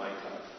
the book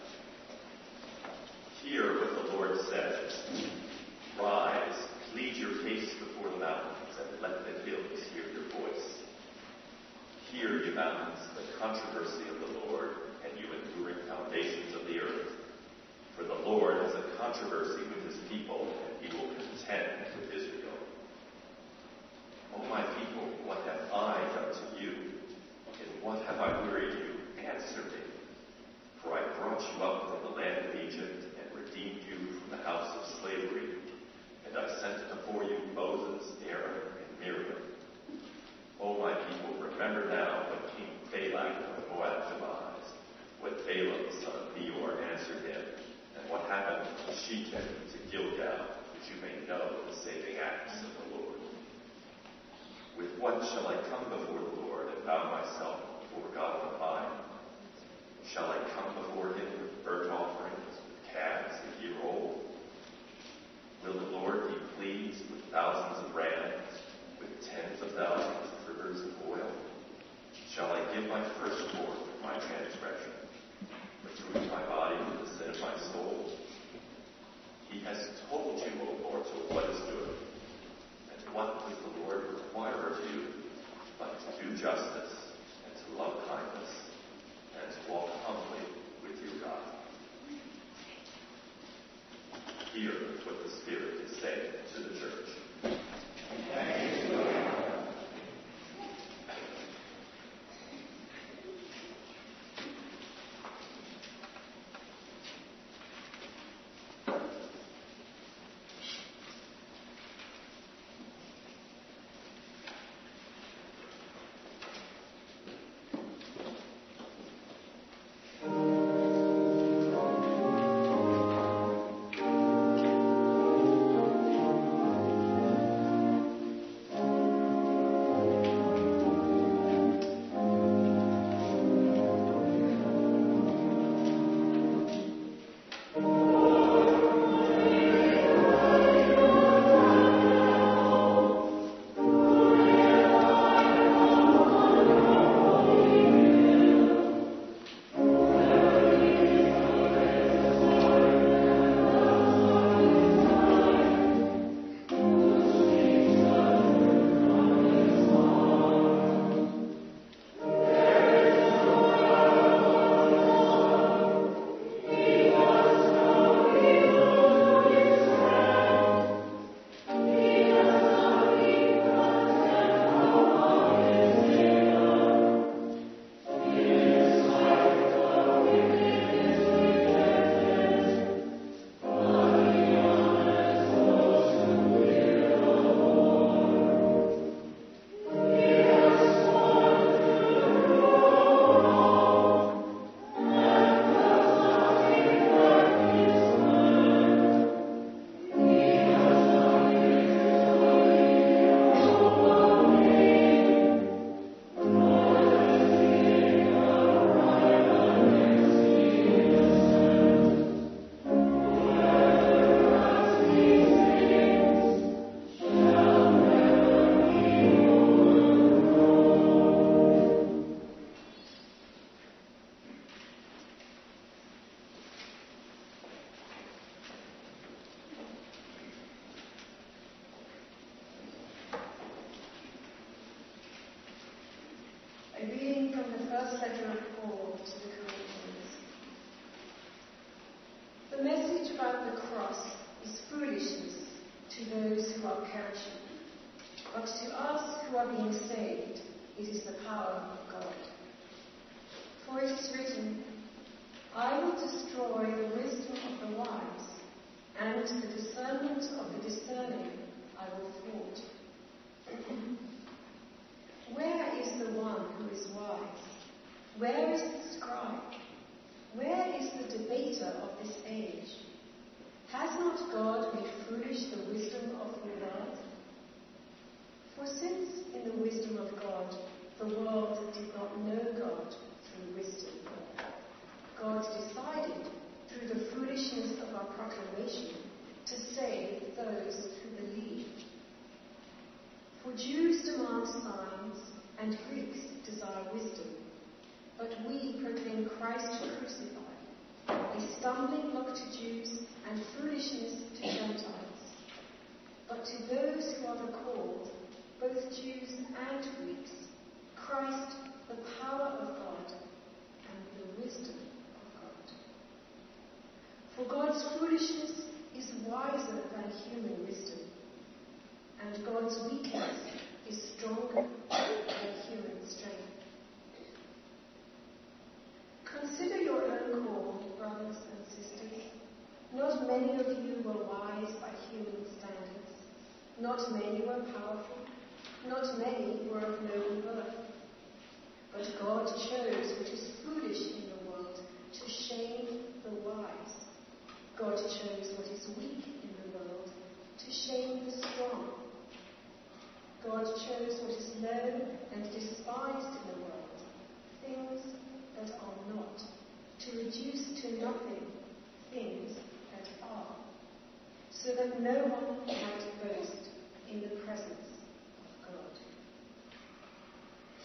Paul to the Corinthians. The message about the cross is foolishness to those who are perishing, but to us who are being saved, it is the power of God. For it is written, I will destroy the wisdom of the wise, and the discernment of the discerning I will thwart. Where is the one who is wise? Where is the scribe? Where is the debater of this age? Has not God made foolish the wisdom of the world? For since in the wisdom of God the world did not know God through wisdom, God decided through the foolishness of our proclamation to save those who believe. For Jews demand signs and Greeks desire wisdom, but we proclaim Christ crucified, a stumbling block to Jews and foolishness to Gentiles. But to those who are the called, both Jews and Greeks, Christ, the power of God and the wisdom of God. For God's foolishness is wiser than human wisdom, and God's weakness is stronger than human strength. Consider your own call, brothers and sisters. Not many of you were wise by human standards. Not many were powerful. Not many were of noble birth. But God chose what is foolish in the world to shame the wise. God chose what is weak in the world to shame the strong. God chose what is low and despised in the world, things that are not, to reduce to nothing things that are, so that no one might boast in the presence of God.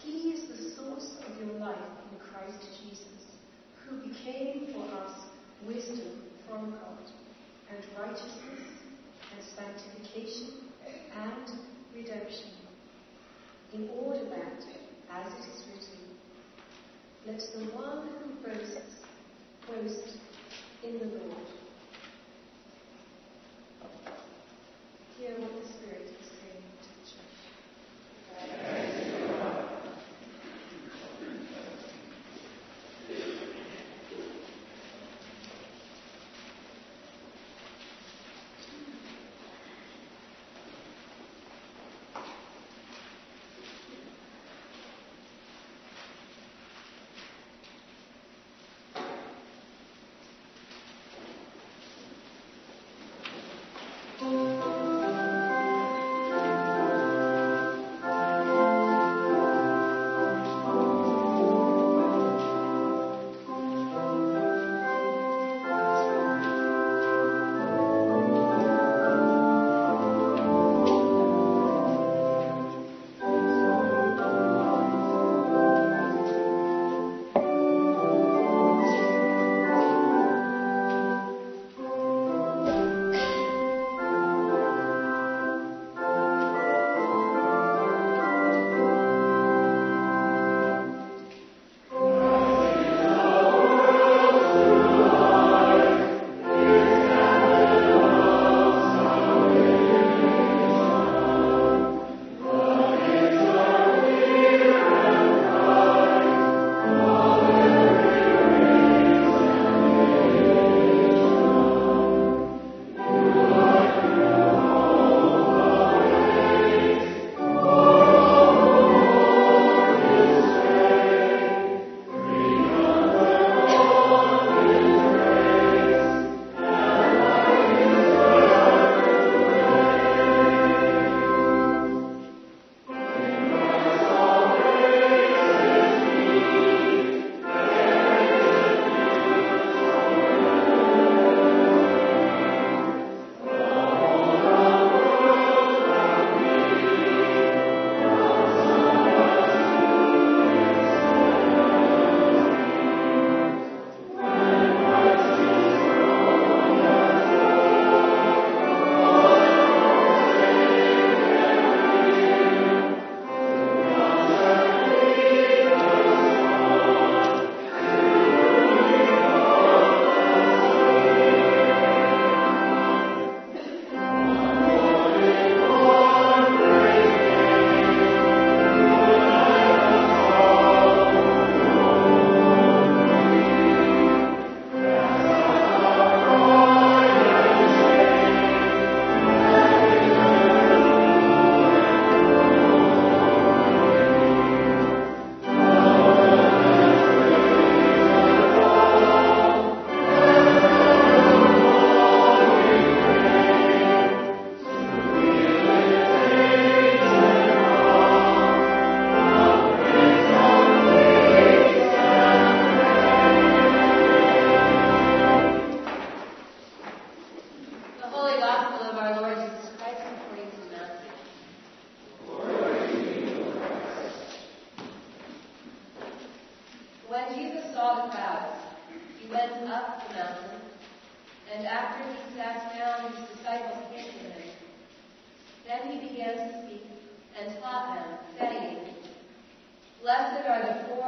He is the source of your life in Christ Jesus, who became for us wisdom from God, and righteousness, and sanctification, and redemption, in order that, as it is written, let the one who boasts boast in the Lord. Hear what the Spirit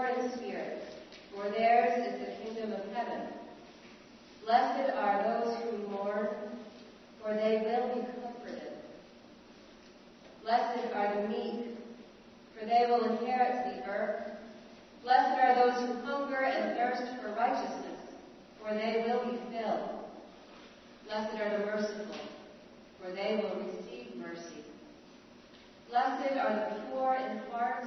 poor in spirit, for theirs is the kingdom of heaven. Blessed are those who mourn, for they will be comforted. Blessed are the meek, for they will inherit the earth. Blessed are those who hunger and thirst for righteousness, for they will be filled. Blessed are the merciful, for they will receive mercy. Blessed are the pure in heart,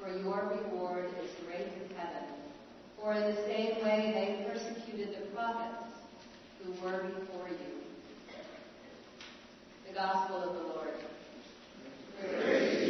for your reward is great in heaven. For in the same way they persecuted the prophets who were before you. The Gospel of the Lord. Praise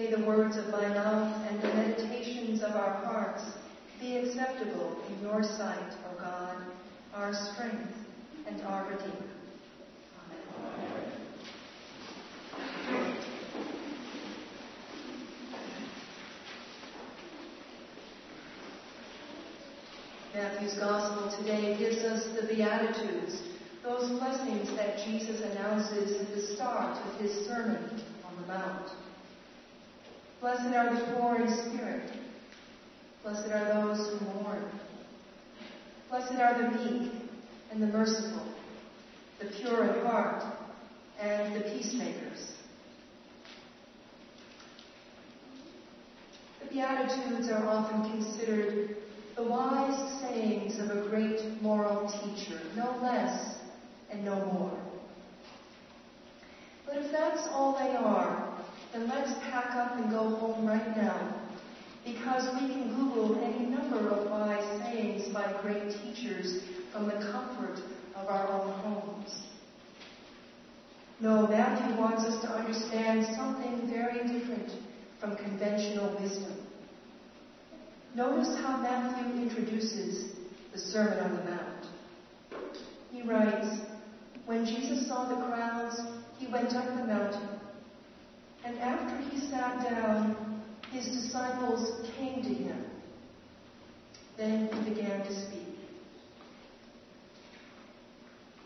May the words of my mouth and the meditations of our hearts be acceptable in your sight, O God, our strength and our Redeemer. Amen. Matthew's Gospel today gives us the Beatitudes, those blessings that Jesus announces at the start of his Sermon on the Mount. Blessed are the poor in spirit. Blessed are those who mourn. Blessed are the meek and the merciful, the pure in heart, and the peacemakers. The Beatitudes are often considered the wise sayings of a great moral teacher, no less and no more. But if that's all they are, then let's pack up and go home right now. Because we can Google any number of wise sayings by great teachers from the comfort of our own homes. No, Matthew wants us to understand something very different from conventional wisdom. Notice how Matthew introduces the Sermon on the Mount. He writes, When Jesus saw the crowds, he went up the mountain. And after he sat down, his disciples came to him. Then he began to speak.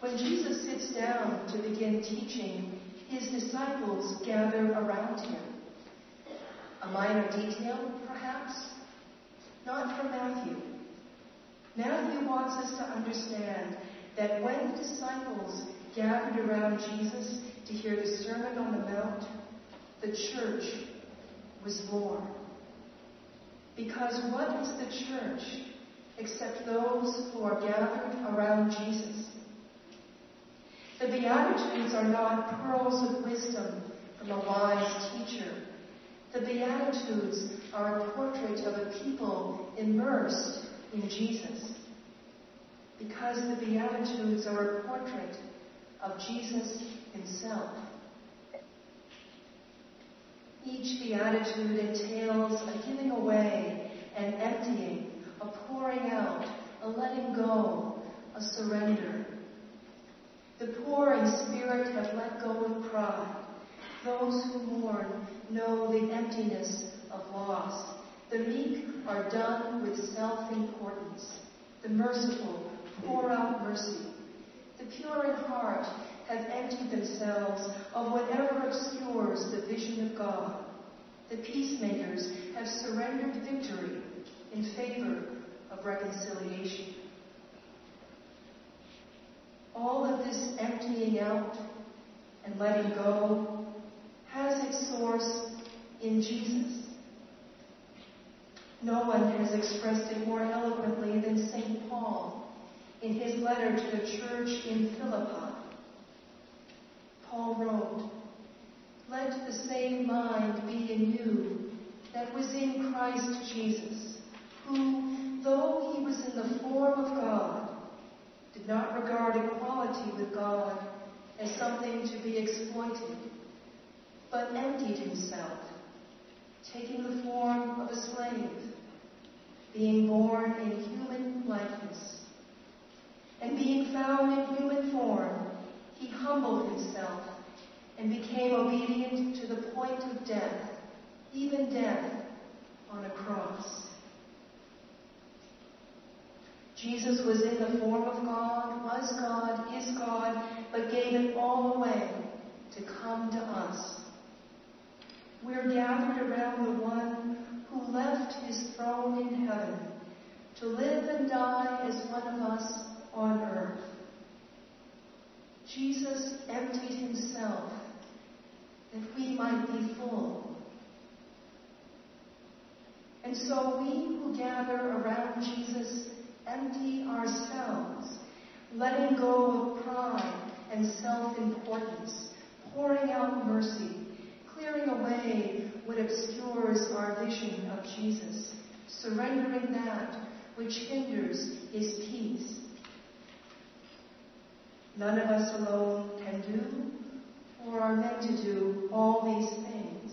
When Jesus sits down to begin teaching, his disciples gather around him. A minor detail, perhaps? Not for Matthew. Matthew wants us to understand that when the disciples gathered around Jesus to hear the Sermon on the Mount, the church was born. Because what is the church except those who are gathered around Jesus? The Beatitudes are not pearls of wisdom from a wise teacher. The Beatitudes are a portrait of a people immersed in Jesus. Because the Beatitudes are a portrait of Jesus himself. Each beatitude entails a giving away, an emptying, a pouring out, a letting go, a surrender. The poor in spirit have let go of pride. Those who mourn know the emptiness of loss. The meek are done with self-importance. The merciful pour out mercy. The pure in heart have emptied themselves of whatever obscures the vision of God. The peacemakers have surrendered victory in favor of reconciliation. All of this emptying out and letting go has its source in Jesus. No one has expressed it more eloquently than St. Paul in his letter to the church in Philippi. Paul wrote, Let the same mind be in you that was in Christ Jesus, who, though he was in the form of God, did not regard equality with God as something to be exploited, but emptied himself, taking the form of a slave, being born in human likeness. And being found in human form, he humbled himself and became obedient to the point of death, even death on a cross. Jesus was in the form of God, was God, is God, but gave it all away to come to us. We're gathered around the one who left his throne in heaven to live and die as one of us on earth. Jesus emptied himself that we might be full. And so we who gather around Jesus empty ourselves, letting go of pride and self-importance, pouring out mercy, clearing away what obscures our vision of Jesus, surrendering that which hinders his peace. None of us alone can do or are meant to do all these things.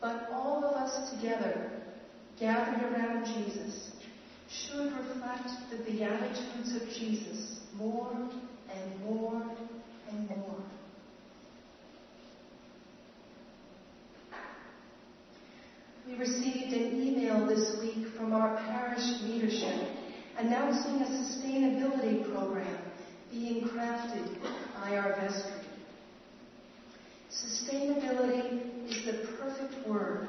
But all of us together, gathered around Jesus, should reflect the Beatitudes of Jesus more and more and more. We received an email this week from our parish leadership announcing a sustainability program being crafted by our vestry. Sustainability is the perfect word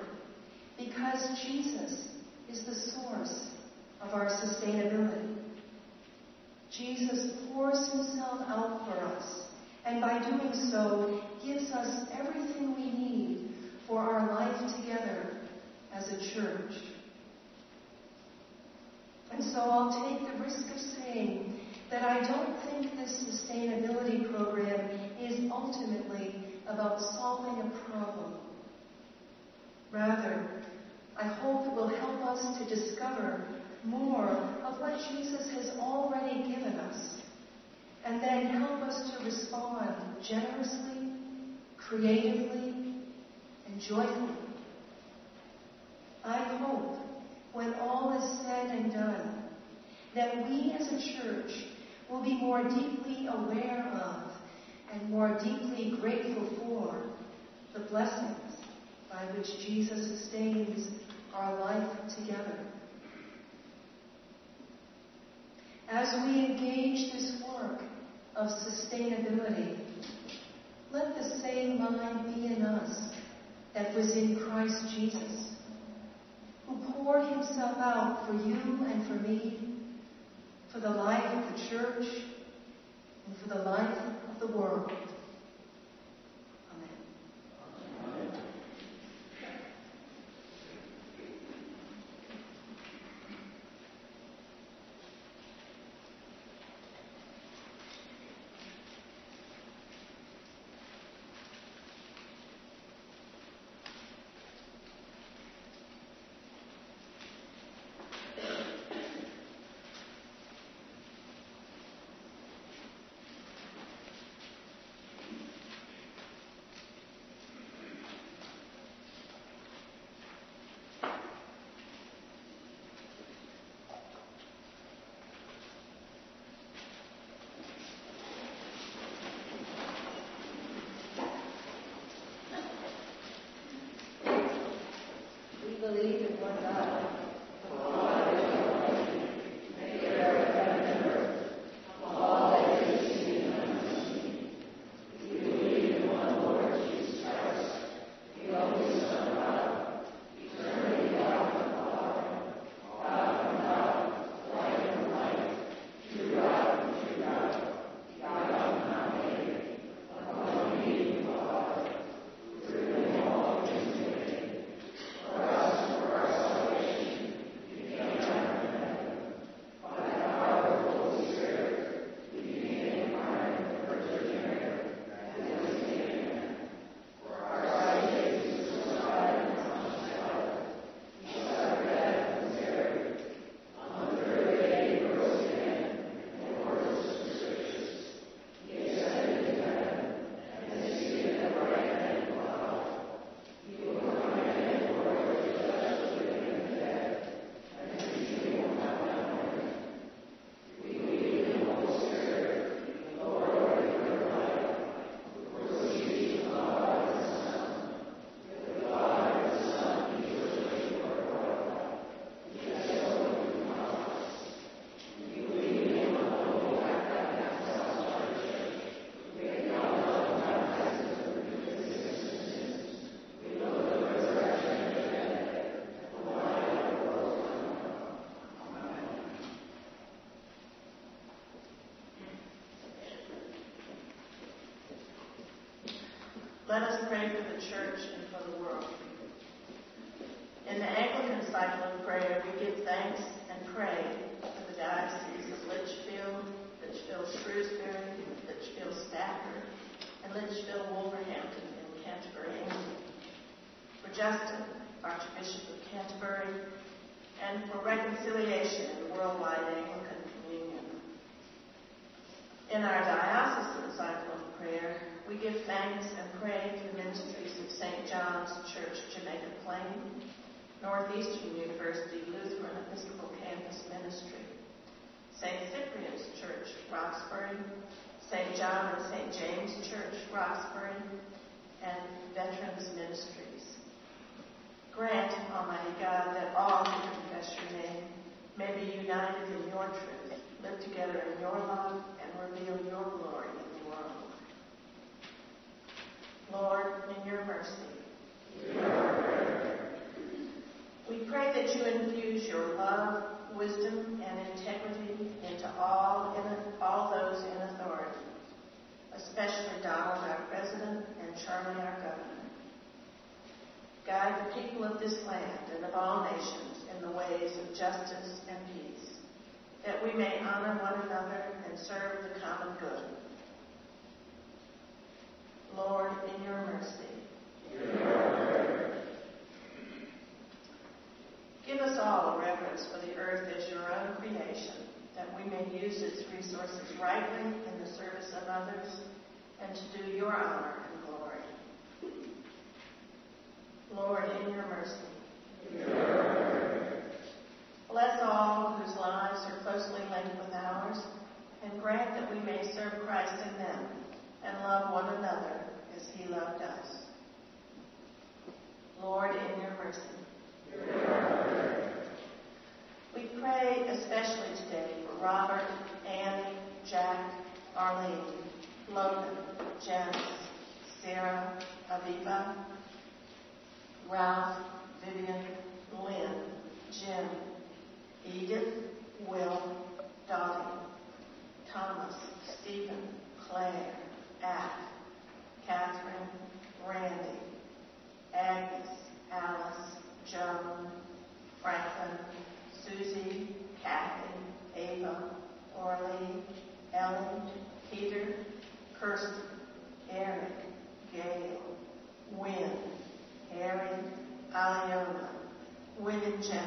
because Jesus is the source of our sustainability. Jesus pours himself out for us, and by doing so, gives us everything we need for our life together as a church. And so I'll take the risk of saying that I don't think this sustainability program is ultimately about solving a problem. Rather, I hope it will help us to discover more of what Jesus has already given us, and then help us to respond generously, creatively, and joyfully. I hope, when all is said and done, that we as a church will be more deeply aware of and more deeply grateful for the blessings by which Jesus sustains our life together. As we engage this work of sustainability, let the same mind be in us that was in Christ Jesus, who poured himself out for you and for me, for the life of the church, and for the life of the world. Let us pray for the church and for the world. In the Anglican cycle of prayer, we give thanks and pray for the dioceses of Lichfield, Lichfield Shrewsbury, Lichfield Stafford, and Lichfield Wolverhampton in Canterbury, England. For Justin, Archbishop of Canterbury, and for reconciliation in the worldwide Anglican Communion. In our diocesan cycle of prayer, we give thanks and for the ministries of St. John's Church, Jamaica Plain, Northeastern University Lutheran Episcopal Campus Ministry, St. Cyprian's Church, Roxbury, St. John and St. James Church, Roxbury, and Veterans Ministries. Grant, Almighty God, that all who confess your name may be united in your truth, live together in your love, and reveal your glory. Lord, in your mercy. We pray that you infuse your love, wisdom, and integrity into all, in, all those in authority, especially Donald, our president, and Charlie, our governor. Guide the people of this land and of all nations in the ways of justice and peace, that we may honor one another and serve the common good. Lord, in your mercy. Give us all a reverence for the earth as your own creation, that we may use its resources rightly in the service of others and to do your honor and glory. Lord, in your mercy. Bless all whose lives are closely linked with ours, and grant that we may serve Christ in them and love one another as he loved us. Lord, in your mercy. We pray especially today for Robert, Annie, Jack, Arlene, Logan, Janice, Sarah, Aviva, Ralph, Vivian, Lynn, Jim, Edith, Will, Dottie, Thomas, Stephen, Claire, Ack, Catherine, Randy, Agnes, Alice, Joan, Franklin, Susie, Kathy, Ava, Orly, Ellen, Peter, Kirsten, Eric, Gail, Wynn, Harry, Aliona, Wynn and Jenny,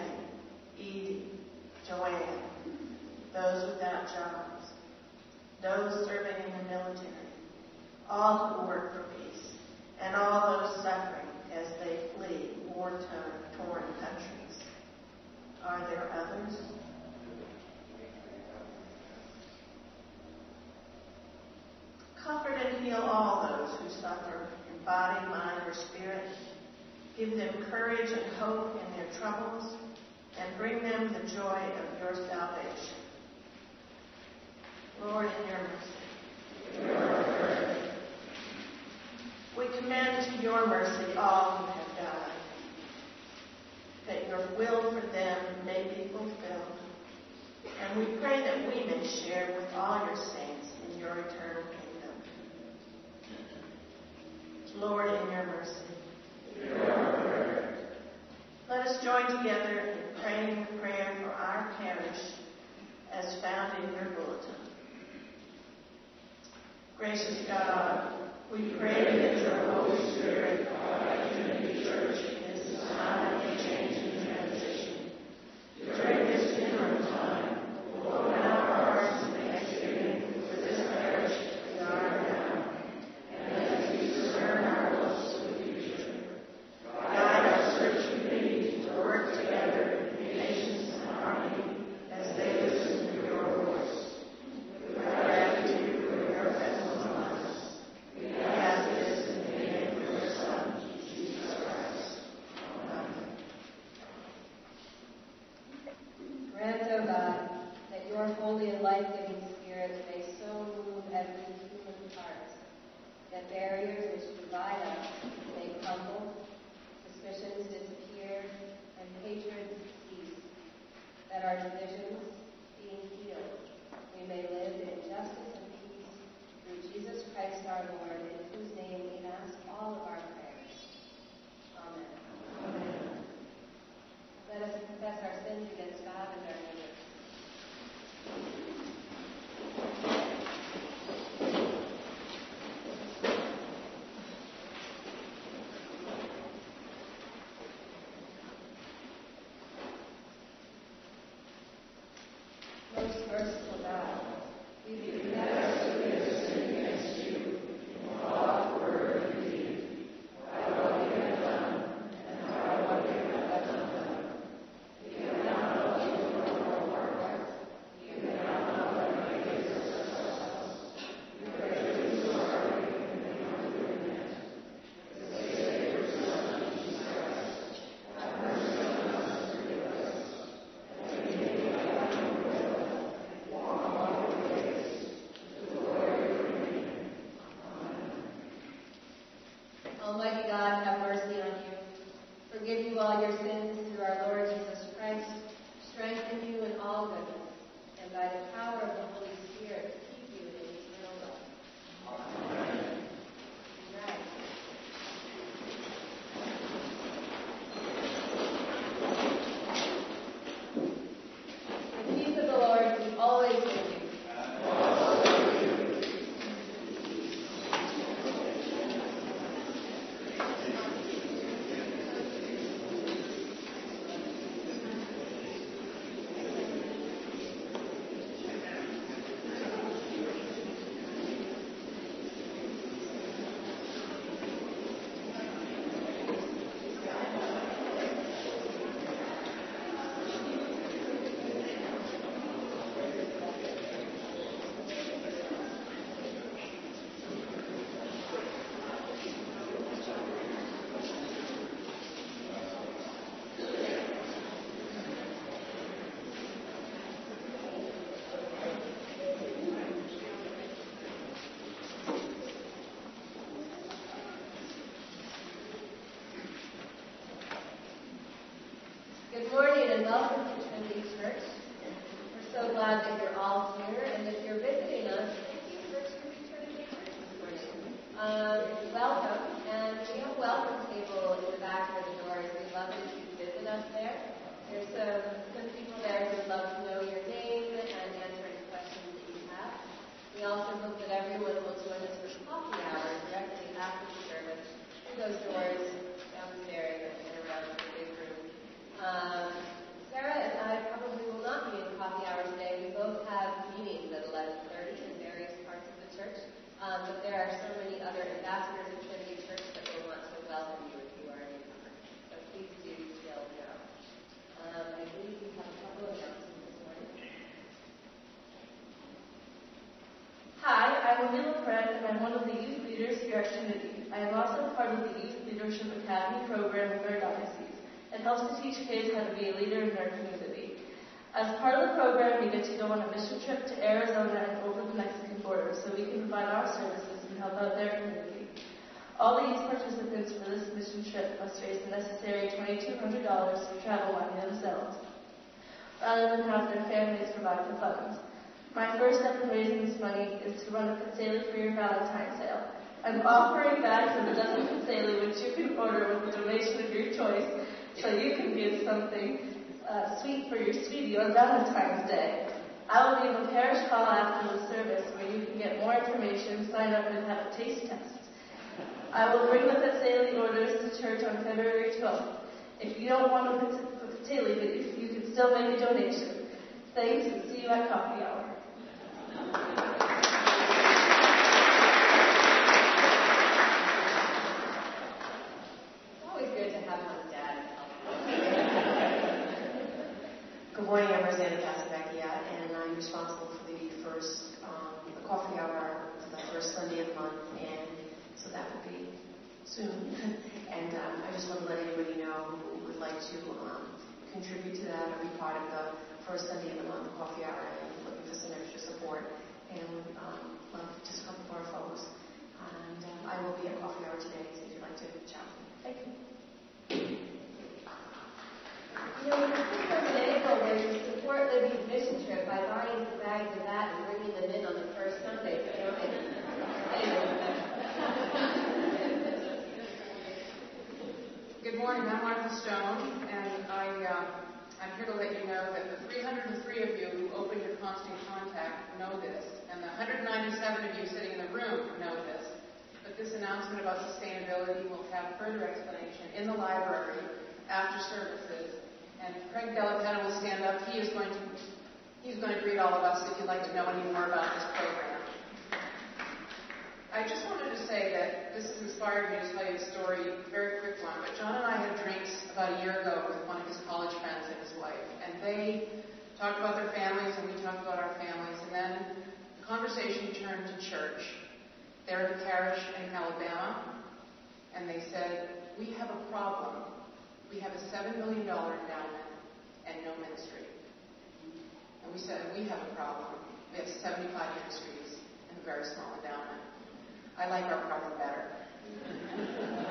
Edie, Joanne, those without jobs, those serving in the military, all who work for peace, and all those suffering as they flee war-torn countries. Are there others? Comfort and heal all those who suffer in body, mind, or spirit. Give them courage and hope in their troubles, and bring them the joy of your salvation. Lord, in your mercy. We your mercy all who have died that your will for them may be fulfilled. And we pray that we may share with all your saints in your eternal kingdom. Lord, in your mercy. Let us join together in praying the prayer for our parish as found in your bulletin. Gracious God, we pray that your Holy Spirit guide Trinity Church in this time of change and transition. During this interim time, open our hearts to thanksgiving for this parish we are now, and as we discern our hopes for the future. Guide our search committee to work together in patience and harmony as they listen to your voice. With gratitude for your presence among us, we ask this in the name of your Son, Jesus Christ. Amen. Grant, O God, that your holy and life-giving Spirit may so move every human heart that barriers which divide us may crumble, suspicions disappear, and hatred cease, that our divisions, being healed, we may live in justice and peace through Jesus Christ our Lord, in whose name we ask all of most merciful God, welcome table in the back of the doors. We'd love if you visit us there. There's some, some people there who would love to know your name and answer any questions that you have. We also hope that everyone will join us for coffee hour directly after the service through those doors downstairs and around the big room. Um, Sarah and I probably will not be in coffee hour today. We both have meetings at 11:30 in various parts of the church, um, but there are so many other ambassadors of Trinity Church that will want to welcome you if you are a newcomer. So please do still go. Um, I believe we have a couple of announcements this morning. Hi, I'm Olivia I'm one of the youth leaders here at Trinity. I am also part of the Youth Leadership Academy program with our diocese. It helps to teach kids how to be a leader in their community. As part of the program, we get to go on a mission trip to Arizona and over the Mexican border so we can provide our services and help out their community. All the youth participants for this mission trip must raise the necessary $2,200 to travel money themselves, rather than have their families provide the funds. My first step in raising this money is to run a pizzelle for your Valentine's sale. I'm offering bags of a dozen pizzelle, which you can order with a donation of your choice, so you can give something uh, sweet for your sweetie on Valentine's Day. I will in the parish hall after the service where you can get more information, sign up, and have a taste test. I will bring the pizzelle orders to church on February 12th. If you don't want a pizzelle, but you can still make a donation. Thanks, and see you at coffee hour. Contribute to that or be part of the first Sunday of the month coffee hour and looking for some extra support, and would um, love just a couple more folks. And um, I will be at coffee hour today, so if you'd like to chat with me. Thank you. You know, this is an angle where you support Libby's mission trip by buying some bags of that and bringing them in on the first Sunday. You know, anyway. Good morning, I'm Martha Stone, and I, uh, I'm here to let you know that the 303 of you who opened your constant contact know this, and the 197 of you sitting in the room know this. But this announcement about sustainability will have further explanation in the library after services. And Craig Delapena will stand up. He is going to He's going to greet all of us if you'd like to know any more about this program. I just wanted to say that this has inspired me to tell you a story, a very quick one. But John and I had drinks about a year ago with one of his college friends and his wife, and they talked about their families, and we talked about our families, and then the conversation turned to church. They're at a parish in Alabama, and they said, "We have a problem. We have a seven million dollar endowment and no ministry." And we said, "We have a problem. We have 75 ministries and a very small endowment." I like our problem better.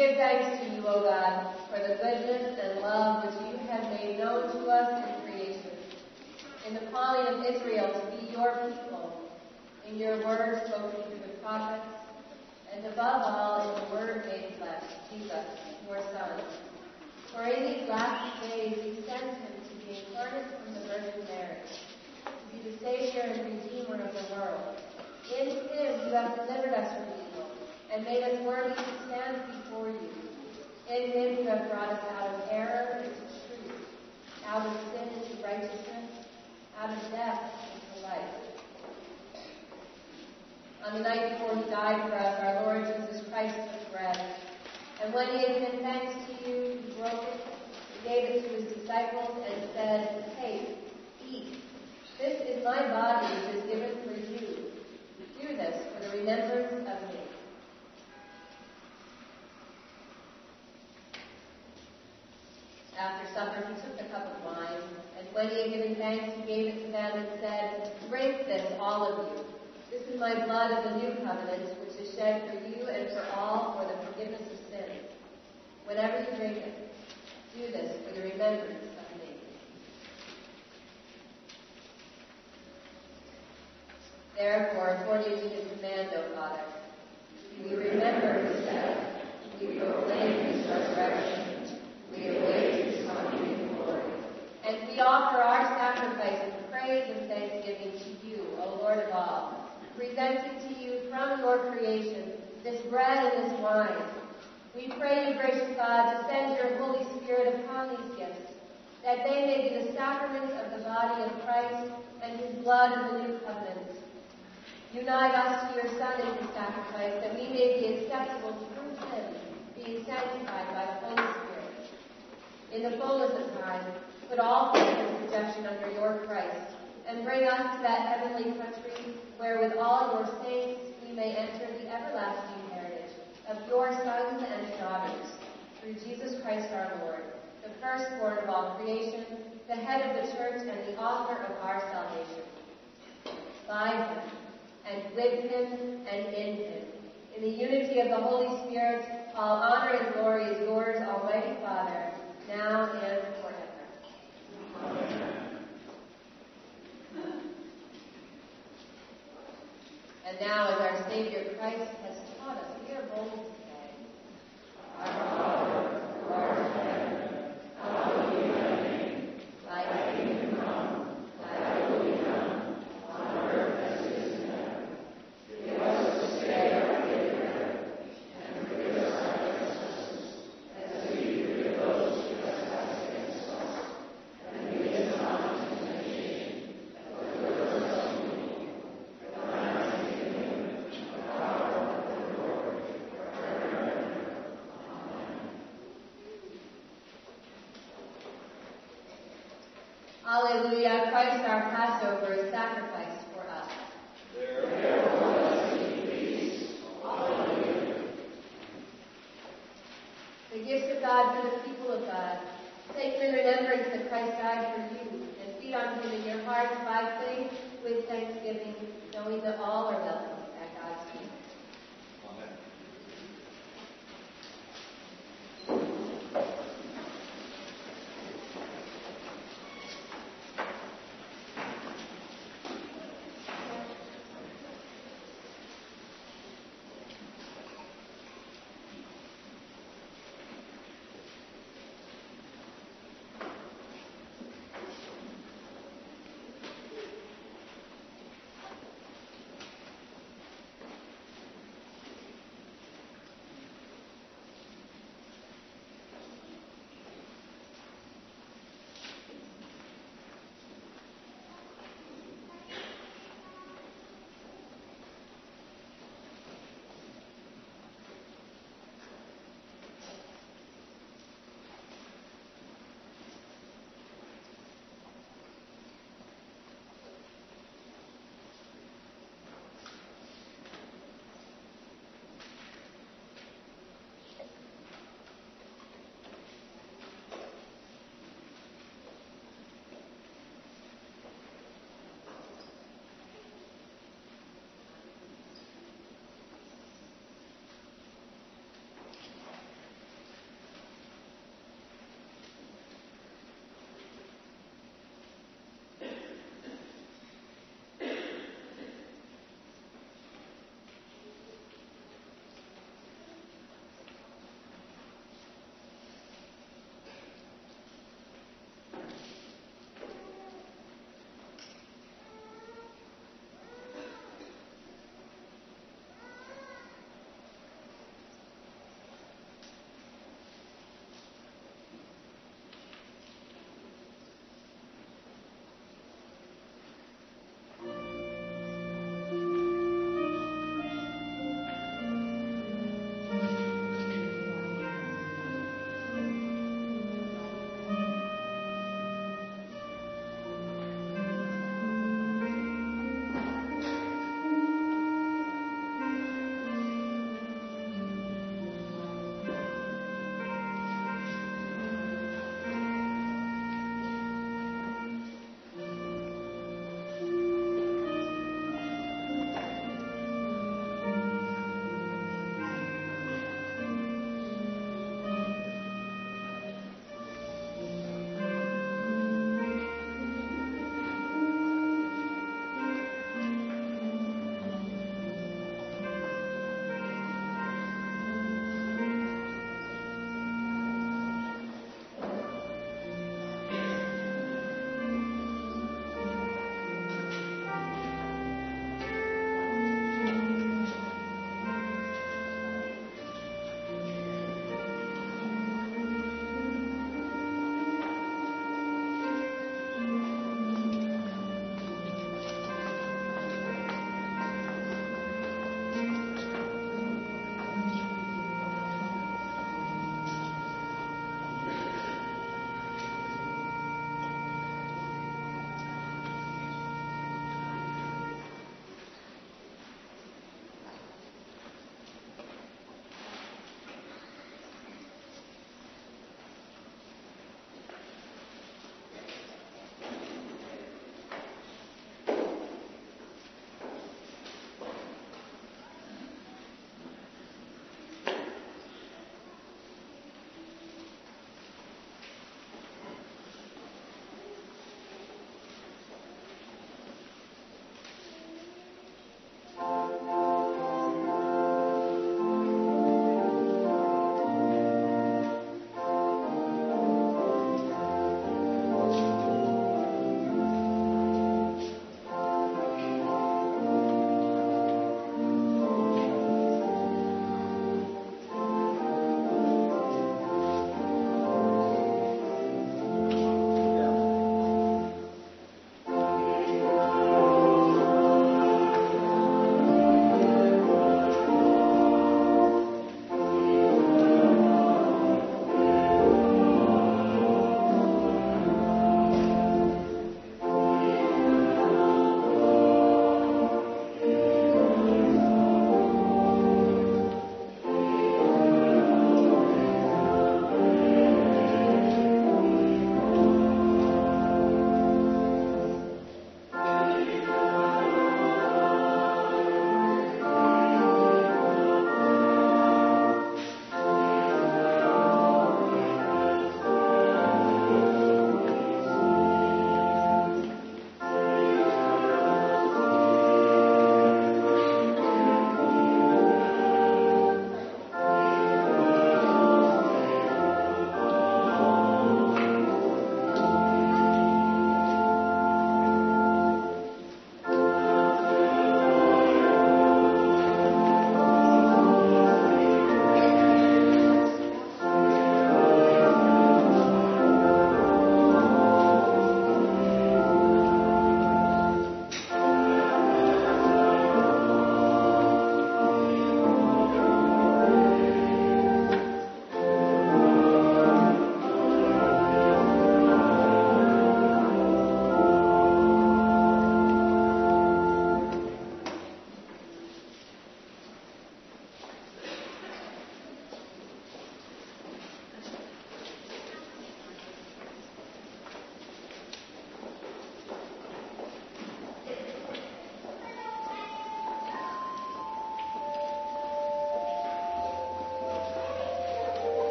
Give thanks to you, O God, for the goodness and love which you have made known to us in creation, in the calling of Israel to be your people, in your word spoken through the prophets, and above all in the word made flesh, Jesus, your Son. For in these last days you sent him to be incarnate from the Virgin Mary, to be the Savior and Redeemer of the world. In him you have delivered us from evil and made us worthy to stand before you. In him you have brought us out of error into truth, out of sin into righteousness, out of death into life. On the night before he died for us, our Lord Jesus Christ took bread. And when he had given thanks to you, he broke it, he gave it to his disciples, and said, Take, eat. This is my body which is given for you. Do this for the remembrance of me. After supper, he took the cup of wine, and when he had given thanks, he gave it to them and said, Drink this, all of you. This is my blood of the new covenant, which is shed for you and for all for the forgiveness of sins. Whenever you drink it, do this for the remembrance of me. Therefore, according to his command, O Father, we remember his death, we proclaim his resurrection, And we offer our sacrifice of praise and thanksgiving to you, O Lord of all, presenting to you from your creation this bread and this wine. We pray you, gracious God, to send your Holy Spirit upon these gifts, that they may be the sacraments of the body of Christ and his blood of the new covenant. Unite us to your Son in his sacrifice, that we may be acceptable through him, being sanctified by the Holy Spirit. In the fullness of time, put all things in subjection under your Christ, and bring us to that heavenly country where with all your saints we may enter the everlasting heritage of your sons and daughters, through Jesus Christ our Lord, the firstborn of all creation, the head of the church and the author of our salvation. By him, and with him, and in him, in the unity of the Holy Spirit, all honor and glory is yours, Almighty Father, now and forever. And now, as our Savior Christ has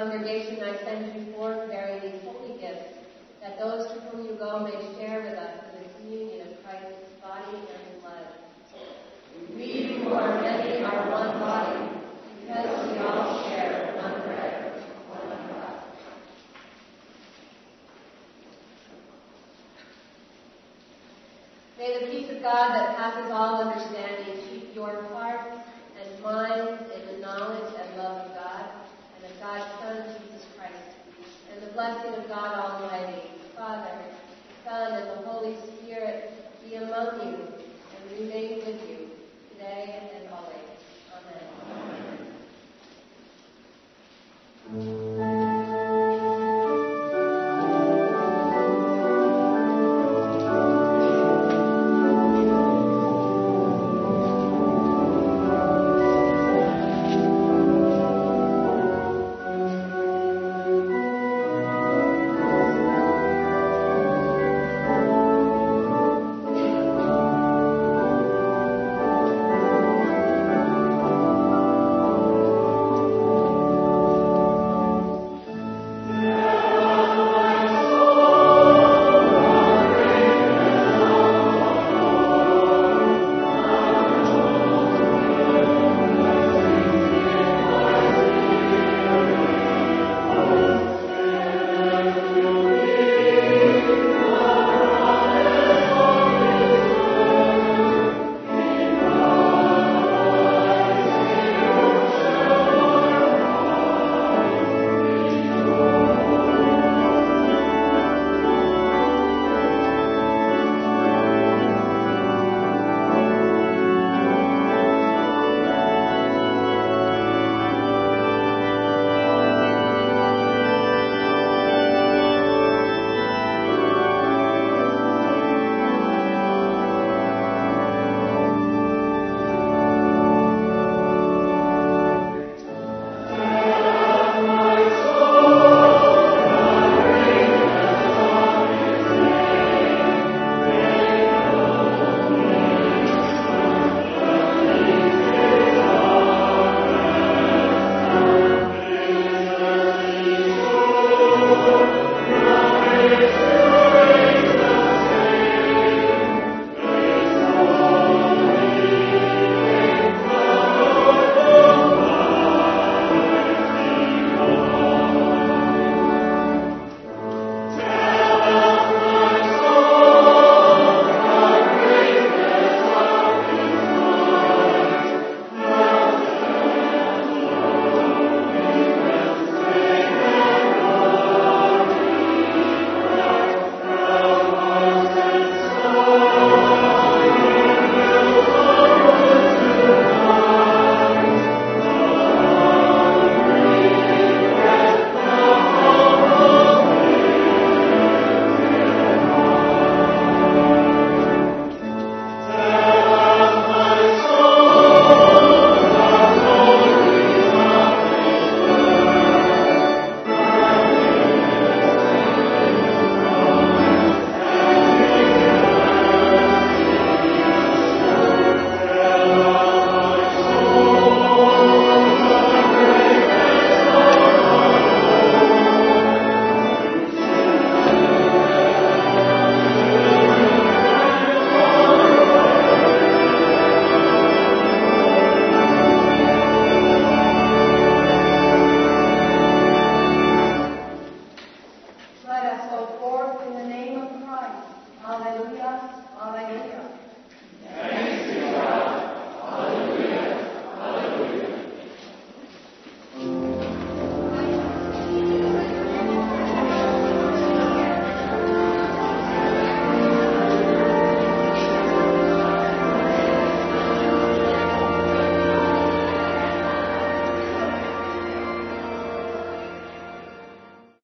Congregation, I send